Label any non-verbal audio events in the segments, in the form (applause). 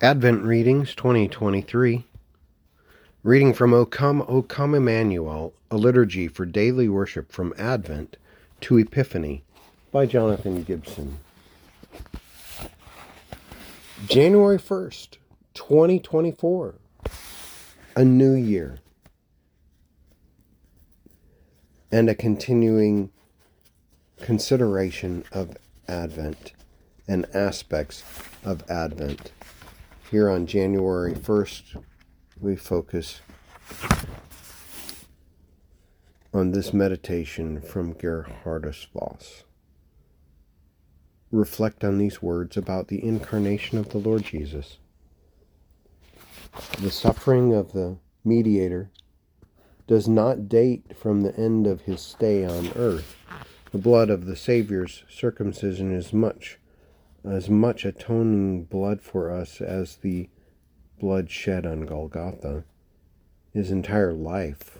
Advent Readings 2023. Reading from O Come, O Come Emmanuel, a liturgy for daily worship from Advent to Epiphany by Jonathan Gibson. January 1st, 2024. A new year. And a continuing consideration of Advent and aspects of Advent. Here on January 1st, we focus on this meditation from Geerhardus Vos. Reflect on these words about the incarnation of the Lord Jesus. The suffering of the mediator does not date from the end of his stay on earth. The blood of the Savior's circumcision is much as much atoning blood for us as the blood shed on Golgotha. His entire life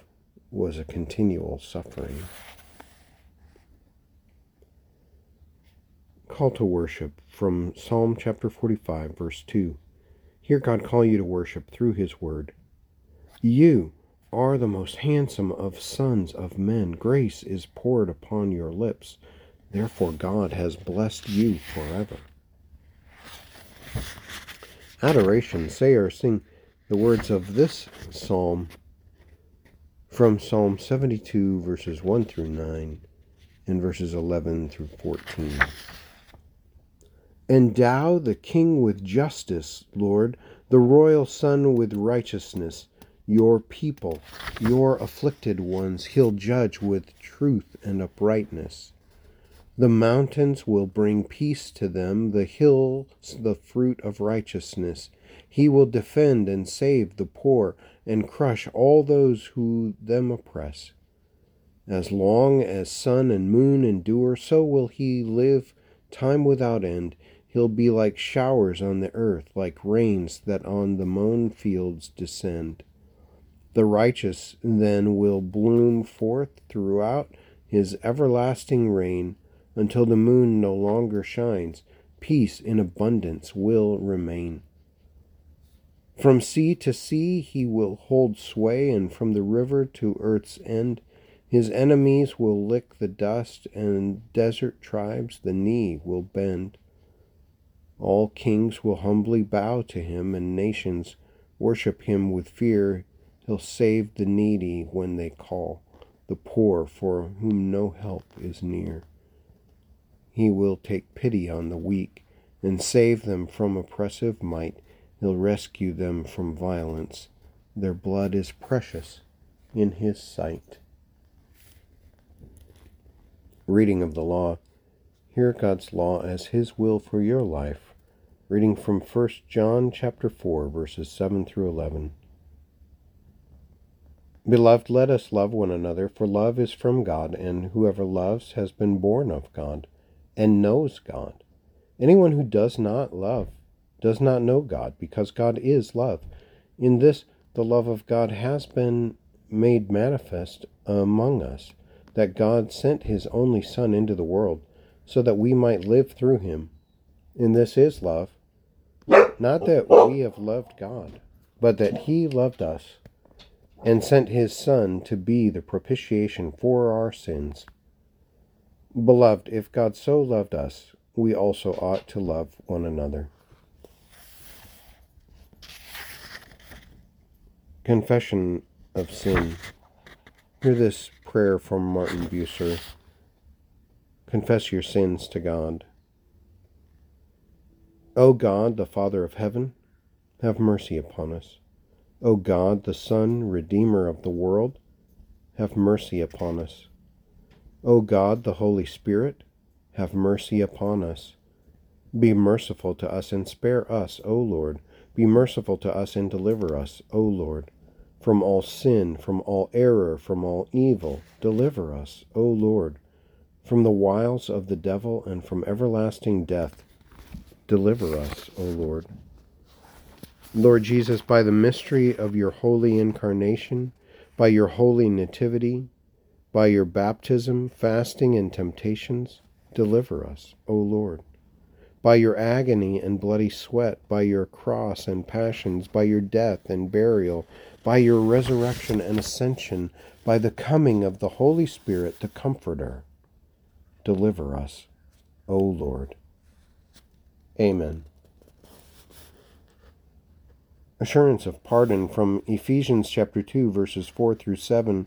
was a continual suffering. Call to worship from Psalm chapter 45, verse 2. Hear God call you to worship through his word. You are the most handsome of sons of men. Grace is poured upon your lips. Therefore, God has blessed you forever. Adoration, say or sing the words of this psalm from Psalm 72, verses 1 through 9, and verses 11 through 14. Endow the king with justice, Lord, the royal son with righteousness. Your people, your afflicted ones, he'll judge with truth and uprightness. The mountains will bring peace to them, the hills the fruit of righteousness. He will defend and save the poor and crush all those who them oppress. As long as sun and moon endure, so will he live time without end. He'll be like showers on the earth, like rains that on the mown fields descend. The righteous then will bloom forth throughout his everlasting reign until the moon no longer shines, peace in abundance will remain. From sea to sea he will hold sway, and from the river to earth's end, his enemies will lick the dust, and desert tribes the knee will bend. All kings will humbly bow to him, and nations worship him with fear. He'll save the needy when they call, the poor for whom no help is near. He will take pity on the weak and save them from oppressive might. He'll rescue them from violence. Their blood is precious in his sight. Reading of the law. Hear God's law as his will for your life. Reading from 1 John chapter 4 verses 7 through 11. Beloved, let us love one another, for love is from God, and whoever loves has been born of God and knows God. Anyone who does not love does not know God, because God is love. In this, the love of God has been made manifest among us, that God sent his only Son into the world, so that we might live through him. And this is love. Not that we have loved God, but that he loved us and sent his Son to be the propitiation for our sins. Beloved, if God so loved us, we also ought to love one another. Confession of Sin. Hear this prayer from Martin Bucer. Confess your sins to God. O God, the Father of heaven, have mercy upon us. O God, the Son, Redeemer of the world, have mercy upon us. O God, the Holy Spirit, have mercy upon us. Be merciful to us and spare us, O Lord. Be merciful to us and deliver us, O Lord. From all sin, from all error, from all evil, deliver us, O Lord. From the wiles of the devil and from everlasting death, deliver us, O Lord. Lord Jesus, by the mystery of your holy incarnation, by your holy nativity, by your baptism, fasting, and temptations, deliver us, O Lord. by your agony and bloody sweat, by your cross and passions, by your death and burial, by your resurrection and ascension, by the coming of the Holy Spirit, the Comforter. Deliver us, O Lord. Amen. Assurance of pardon from Ephesians chapter 2 verses 4 through 7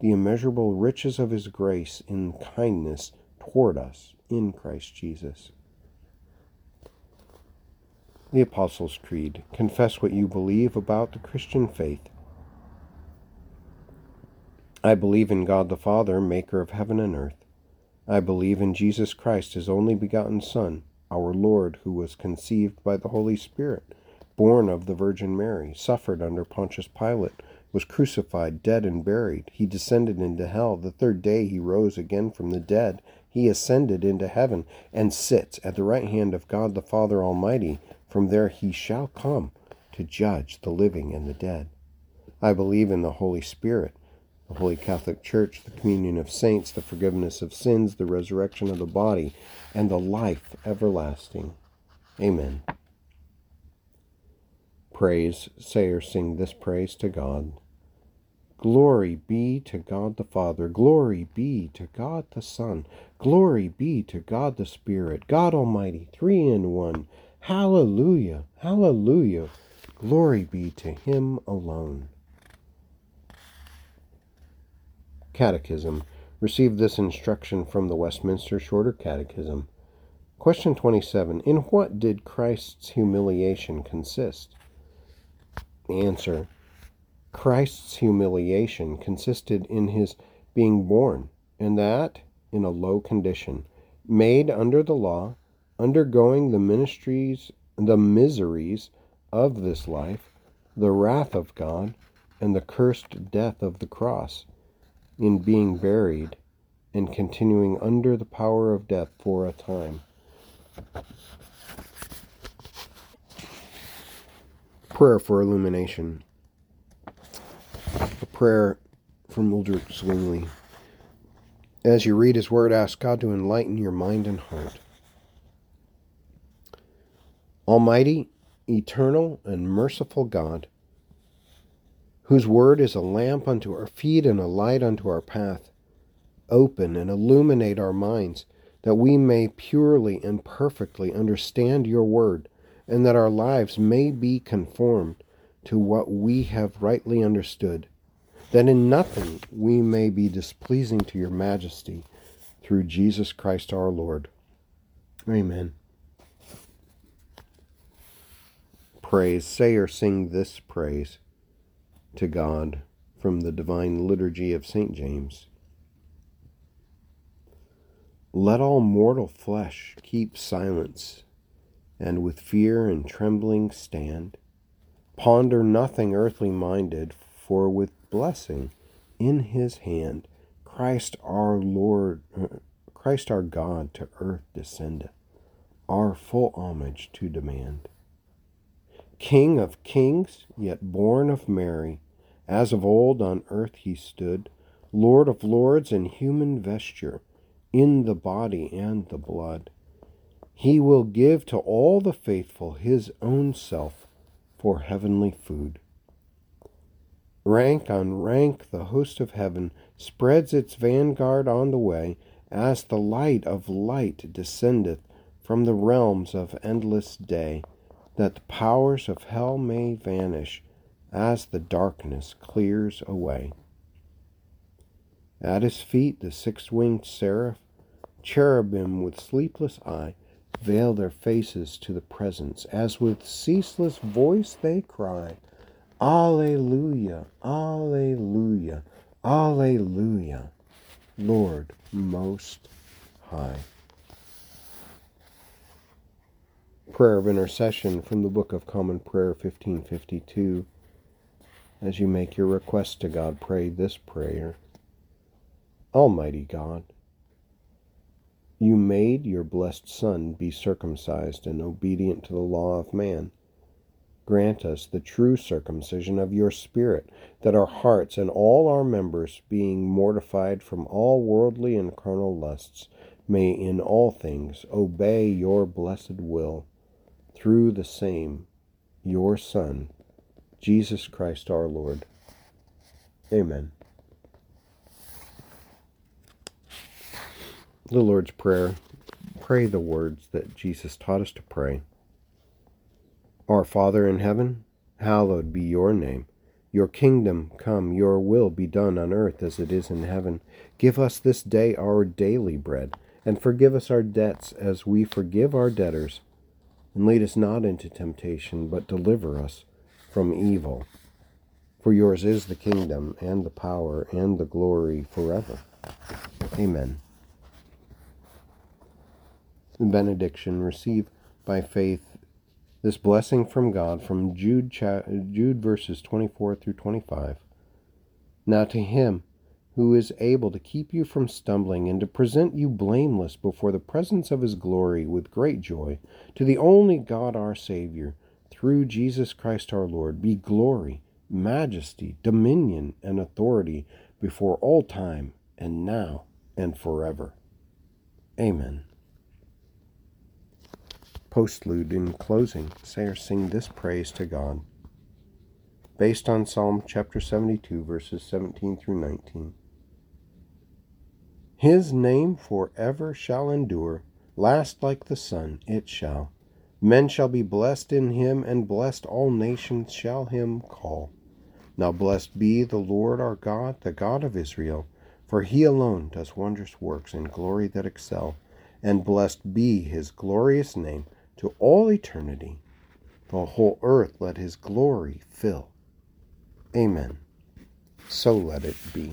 the immeasurable riches of His grace in kindness toward us in Christ Jesus. The Apostles' Creed. Confess what you believe about the Christian faith. I believe in God the Father, maker of heaven and earth. I believe in Jesus Christ, his only begotten Son, our Lord, who was conceived by the Holy Spirit, born of the Virgin Mary, suffered under Pontius Pilate, was crucified, dead, and buried. He descended into hell. The third day he rose again from the dead. He ascended into heaven and sits at the right hand of God the Father Almighty. From there he shall come to judge the living and the dead. I believe in the Holy Spirit, the Holy Catholic Church, the communion of saints, the forgiveness of sins, the resurrection of the body, and the life everlasting. Amen. Praise, say or sing this praise to God. Glory be to God the Father. Glory be to God the Son. Glory be to God the Spirit. God Almighty, three in one. Hallelujah, hallelujah. Glory be to him alone. Catechism. Receive this instruction from the Westminster Shorter Catechism. Question 27. In what did Christ's humiliation consist? Answer. Christ's humiliation consisted in his being born, and that in a low condition, made under the law, undergoing the ministries, the miseries of this life, the wrath of God, and the cursed death of the cross, in being buried and continuing under the power of death for a time. Prayer for illumination. A prayer from Huldrych Zwingli. As you read his word, ask God to enlighten your mind and heart. Almighty, eternal, and merciful God, whose word is a lamp unto our feet and a light unto our path, open and illuminate our minds, that we may purely and perfectly understand your word, and that our lives may be conformed to what we have rightly understood, that in nothing we may be displeasing to your majesty, through Jesus Christ our Lord. Amen. praise, say or sing this praise to God from the Divine Liturgy of St. James. Let all mortal flesh keep silence, and with fear and trembling stand. Ponder nothing earthly minded, for with blessing in his hand, Christ our Lord, (clears throat) Christ our God to earth descendeth, our full homage to demand. King of kings, yet born of Mary, as of old on earth he stood, Lord of lords in human vesture, in the body and the blood. He will give to all the faithful his own self for heavenly food. Rank on rank the host of heaven spreads its vanguard on the way, as the light of light descendeth from the realms of endless day that the powers of hell may vanish as the darkness clears away. At his feet, the six winged seraph, cherubim with sleepless eye, veil their faces to the presence, as with ceaseless voice they cry, Alleluia, Alleluia, Alleluia, Lord Most High. prayer of intercession from the Book of Common Prayer 1552. As you make your request to God, pray this prayer Almighty God, you made your blessed Son be circumcised and obedient to the law of man. Grant us the true circumcision of your Spirit, that our hearts and all our members, being mortified from all worldly and carnal lusts, may in all things obey your blessed will, through the same your Son, Jesus Christ our Lord. Amen. The Lord's Prayer. Pray the words that Jesus taught us to pray. Our Father in heaven, hallowed be your name. Your kingdom come, your will be done on earth as it is in heaven. Give us this day our daily bread, and forgive us our debts as we forgive our debtors. And lead us not into temptation, but deliver us from evil. For yours is the kingdom, and the power, and the glory forever. Amen. Benediction receive by faith this blessing from God from Jude, Jude verses 24 through 25. Now to him who is able to keep you from stumbling and to present you blameless before the presence of his glory with great joy, to the only God our Savior, through Jesus Christ our Lord, be glory, majesty, dominion, and authority before all time, and now, and forever. Amen. Postlude in closing, say or sing this praise to God. Based on Psalm chapter 72, verses 17 through 19. His name forever shall endure, last like the sun it shall. Men shall be blessed in him, and blessed all nations shall him call. Now blessed be the Lord our God, the God of Israel, for he alone does wondrous works in glory that excel, and blessed be his glorious name to all eternity. The whole earth let his glory fill. Amen. So let it be.